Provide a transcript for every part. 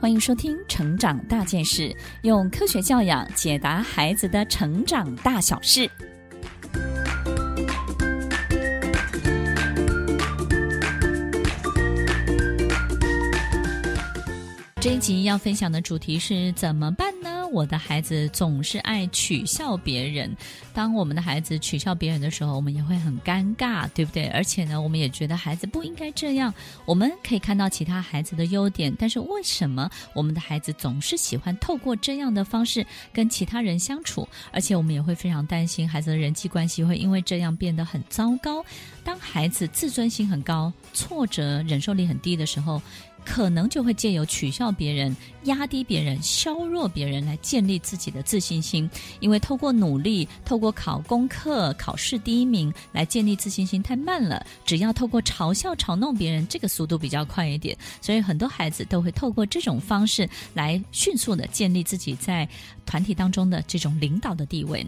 欢迎收听《成长大件事》，用科学教养解答孩子的成长大小事。这一集要分享的主题是怎么办我的孩子总是爱取笑别人。当我们的孩子取笑别人的时候，我们也会很尴尬，对不对？而且呢，我们也觉得孩子不应该这样。我们可以看到其他孩子的优点，但是为什么我们的孩子总是喜欢透过这样的方式跟其他人相处？而且我们也会非常担心孩子的人际关系会因为这样变得很糟糕。当孩子自尊心很高、挫折忍受力很低的时候，可能就会借由取笑别人、压低别人、削弱别人来建立自己的自信心。因为透过努力、透过考功课、考试第一名来建立自信心太慢了。只要透过嘲笑、嘲弄别人，这个速度比较快一点。所以很多孩子都会透过这种方式来迅速的建立自己在团体当中的这种领导的地位。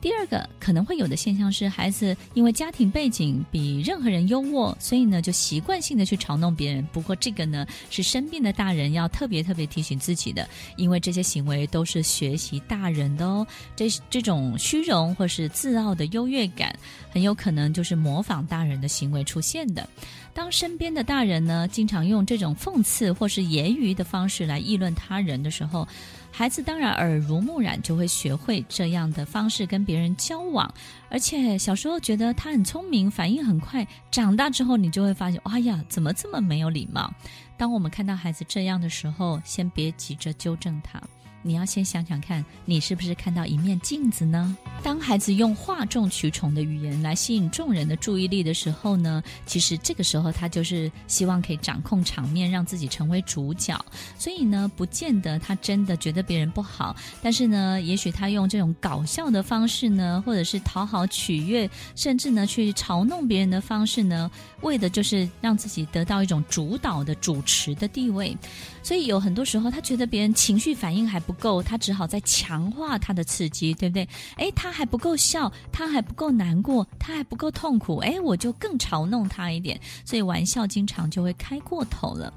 第二个可能会有的现象是，孩子因为家庭背景比任何人优渥，所以呢就习惯性的去嘲弄别人。不过这个呢。是生病的大人要特别特别提醒自己的，因为这些行为都是学习大人的哦。这这种虚荣或是自傲的优越感，很有可能就是模仿大人的行为出现的。当身边的大人呢，经常用这种讽刺或是揶揄的方式来议论他人的时候，孩子当然耳濡目染，就会学会这样的方式跟别人交往。而且小时候觉得他很聪明，反应很快，长大之后你就会发现，哎呀，怎么这么没有礼貌？当我们看到孩子这样的时候，先别急着纠正他。你要先想想看，你是不是看到一面镜子呢？当孩子用哗众取宠的语言来吸引众人的注意力的时候呢，其实这个时候他就是希望可以掌控场面，让自己成为主角。所以呢，不见得他真的觉得别人不好，但是呢，也许他用这种搞笑的方式呢，或者是讨好取悦，甚至呢去嘲弄别人的方式呢，为的就是让自己得到一种主导的主持的地位。所以有很多时候，他觉得别人情绪反应还不够，他只好再强化他的刺激，对不对？诶，他还不够笑，他还不够难过，他还不够痛苦，诶，我就更嘲弄他一点，所以玩笑经常就会开过头了。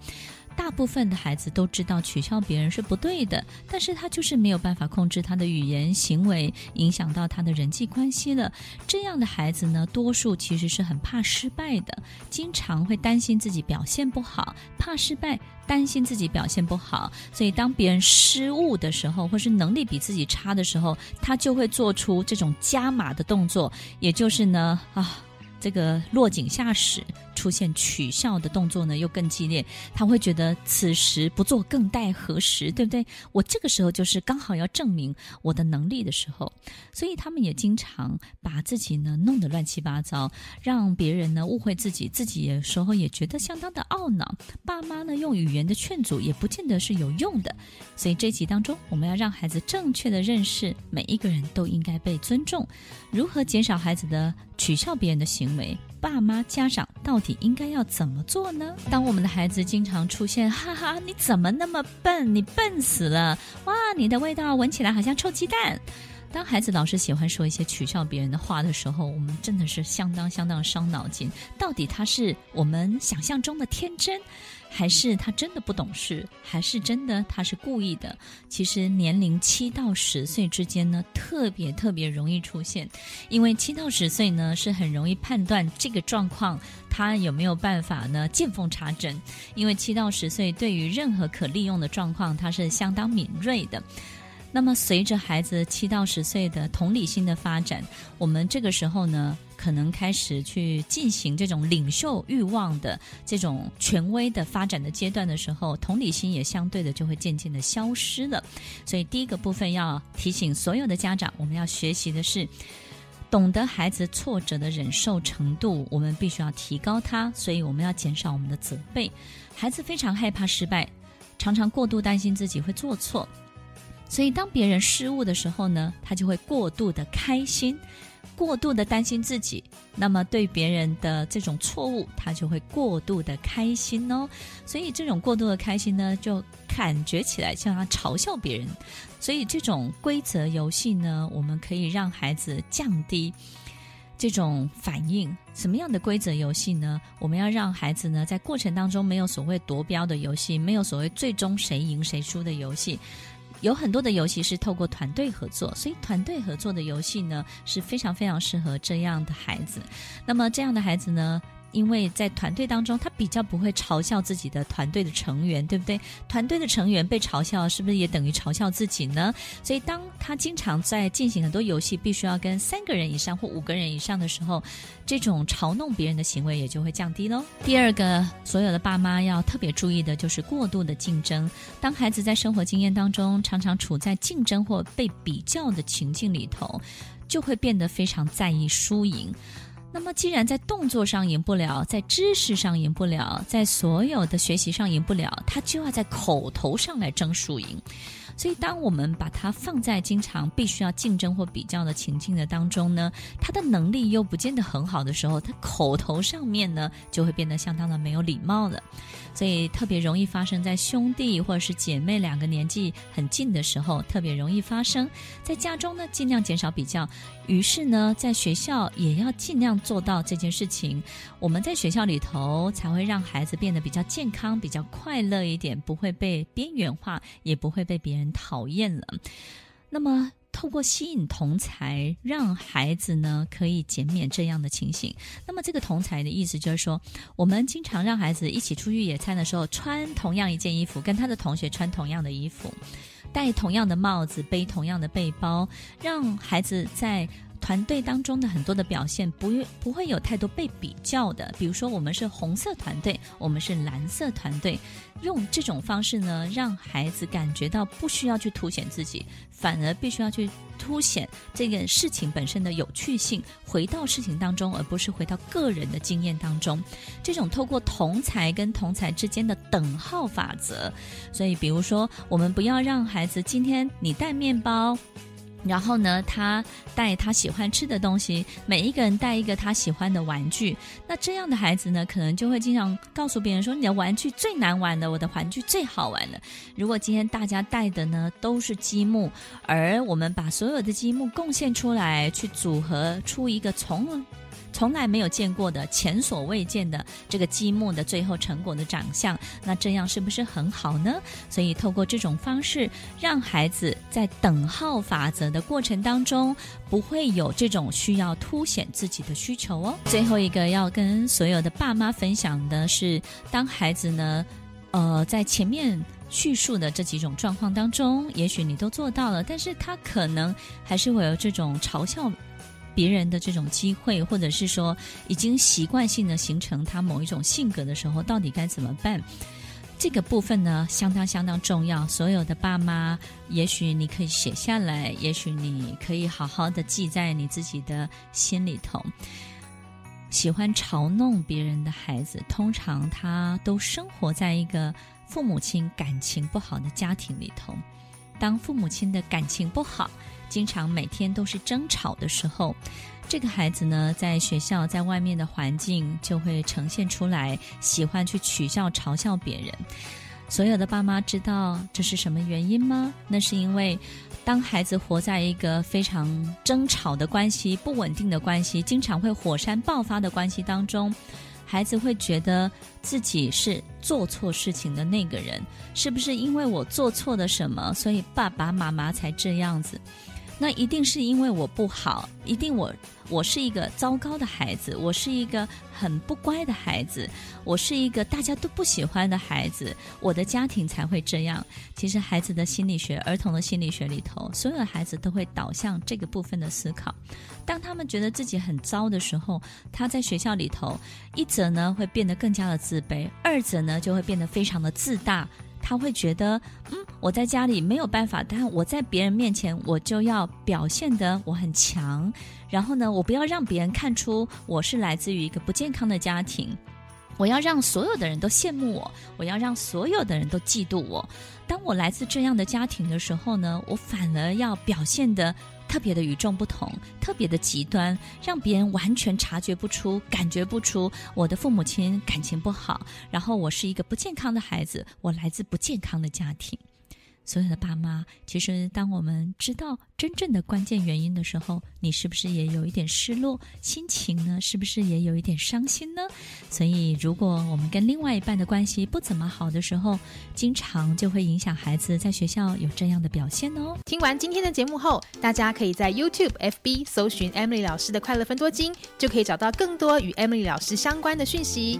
大部分的孩子都知道取笑别人是不对的，但是他就是没有办法控制他的语言行为，影响到他的人际关系了。这样的孩子呢，多数其实是很怕失败的，经常会担心自己表现不好，怕失败，担心自己表现不好，所以当别人失误的时候，或是能力比自己差的时候，他就会做出这种加码的动作，也就是呢，啊。这个落井下石，出现取笑的动作呢，又更激烈。他会觉得此时不做更待何时，对不对？我这个时候就是刚好要证明我的能力的时候，所以他们也经常把自己呢弄得乱七八糟，让别人呢误会自己，自己有时候也觉得相当的懊恼。爸妈呢用语言的劝阻也不见得是有用的，所以这集当中我们要让孩子正确的认识，每一个人都应该被尊重，如何减少孩子的取笑别人的行为，爸妈家长到底应该要怎么做呢？当我们的孩子经常出现“哈哈，你怎么那么笨？你笨死了！哇，你的味道闻起来好像臭鸡蛋。”当孩子老是喜欢说一些取笑别人的话的时候，我们真的是相当相当伤脑筋。到底他是我们想象中的天真？还是他真的不懂事，还是真的他是故意的？其实年龄七到十岁之间呢，特别特别容易出现，因为七到十岁呢是很容易判断这个状况他有没有办法呢见缝插针，因为七到十岁对于任何可利用的状况，他是相当敏锐的。那么随着孩子七到十岁的同理心的发展，我们这个时候呢，可能开始去进行这种领袖欲望的这种权威的发展的阶段的时候，同理心也相对的就会渐渐的消失了。所以第一个部分要提醒所有的家长，我们要学习的是懂得孩子挫折的忍受程度，我们必须要提高它。所以我们要减少我们的责备。孩子非常害怕失败，常常过度担心自己会做错，所以当别人失误的时候呢，他就会过度的开心。过度的担心自己，那么对别人的这种错误，他就会过度的开心哦。所以这种过度的开心呢，就感觉起来像他嘲笑别人。所以这种规则游戏呢，我们可以让孩子降低。这种反应，什么样的规则游戏呢？我们要让孩子呢，在过程当中没有所谓夺标的游戏，没有所谓最终谁赢谁输的游戏。有很多的游戏是透过团队合作，所以团队合作的游戏呢，是非常非常适合这样的孩子。那么这样的孩子呢，因为在团队当中，他比较不会嘲笑自己的团队的成员，对不对？团队的成员被嘲笑，是不是也等于嘲笑自己呢？所以，当他经常在进行很多游戏，必须要跟三个人以上或五个人以上的时候，这种嘲弄别人的行为也就会降低喽。第二个，所有的爸妈要特别注意的就是过度的竞争。当孩子在生活经验当中常常处在竞争或被比较的情境里头，就会变得非常在意输赢。那么，既然在动作上赢不了，在知识上赢不了，在所有的学习上赢不了，他就要在口头上来争输赢。所以，当我们把它放在经常必须要竞争或比较的情境的当中呢，他的能力又不见得很好的时候，他口头上面呢就会变得相当的没有礼貌了。所以，特别容易发生在兄弟或者是姐妹两个年纪很近的时候，特别容易发生。在家中呢，尽量减少比较；于是呢，在学校也要尽量做到这件事情。我们在学校里头才会让孩子变得比较健康、比较快乐一点，不会被边缘化，也不会被别人讨厌了。那么，透过吸引同才，让孩子呢可以减免这样的情形。那么，这个同才的意思就是说，我们经常让孩子一起出去野餐的时候，穿同样一件衣服，跟他的同学穿同样的衣服，戴同样的帽子，背同样的背包，让孩子在。团队当中的很多的表现不不会有太多被比较的，比如说我们是红色团队，我们是蓝色团队，用这种方式呢，让孩子感觉到不需要去凸显自己，反而必须要去凸显这个事情本身的有趣性，回到事情当中，而不是回到个人的经验当中。这种透过同才跟同才之间的等号法则，所以比如说，我们不要让孩子今天你带面包。然后呢，他带他喜欢吃的东西，每一个人带一个他喜欢的玩具。那这样的孩子呢，可能就会经常告诉别人说：“你的玩具最难玩的，我的玩具最好玩的。”如果今天大家带的呢都是积木，而我们把所有的积木贡献出来，去组合出一个从从来没有见过的、前所未见的这个积木的最后成果的长相，那这样是不是很好呢？所以透过这种方式，让孩子在等号法则的过程当中，不会有这种需要凸显自己的需求哦。最后一个要跟所有的爸妈分享的是，当孩子呢，呃，在前面叙述的这几种状况当中，也许你都做到了，但是他可能还是会有这种嘲笑。别人的这种机会，或者是说已经习惯性的形成他某一种性格的时候，到底该怎么办？这个部分呢，相当相当重要。所有的爸妈，也许你可以写下来，也许你可以好好的记在你自己的心里头。喜欢嘲弄别人的孩子，通常他都生活在一个父母亲感情不好的家庭里头。当父母亲的感情不好，经常每天都是争吵的时候，这个孩子呢，在学校在外面的环境就会呈现出来，喜欢去取笑、嘲笑别人。所有的爸妈知道这是什么原因吗？那是因为当孩子活在一个非常争吵的关系、不稳定的关系、经常会火山爆发的关系当中，孩子会觉得自己是做错事情的那个人。是不是因为我做错了什么，所以爸爸妈妈才这样子？那一定是因为我不好，一定我我是一个糟糕的孩子，我是一个很不乖的孩子，我是一个大家都不喜欢的孩子，我的家庭才会这样。其实孩子的心理学，儿童的心理学里头，所有的孩子都会导向这个部分的思考。当他们觉得自己很糟的时候，他在学校里头，一则呢会变得更加的自卑，二则呢就会变得非常的自大。他会觉得，我在家里没有办法，但我在别人面前我就要表现的我很强，然后呢，我不要让别人看出我是来自于一个不健康的家庭，我要让所有的人都羡慕我，我要让所有的人都嫉妒我。当我来自这样的家庭的时候呢，我反而要表现得。特别的与众不同，特别的极端，让别人完全察觉不出、感觉不出我的父母亲感情不好，然后我是一个不健康的孩子，我来自不健康的家庭。所有的爸妈，其实当我们知道真正的关键原因的时候，你是不是也有一点失落？心情呢，是不是也有一点伤心呢？所以，如果我们跟另外一半的关系不怎么好的时候，经常就会影响孩子在学校有这样的表现哦。听完今天的节目后，大家可以在 YouTube、FB 搜寻 Emily 老师的快乐分多金，就可以找到更多与 Emily 老师相关的讯息。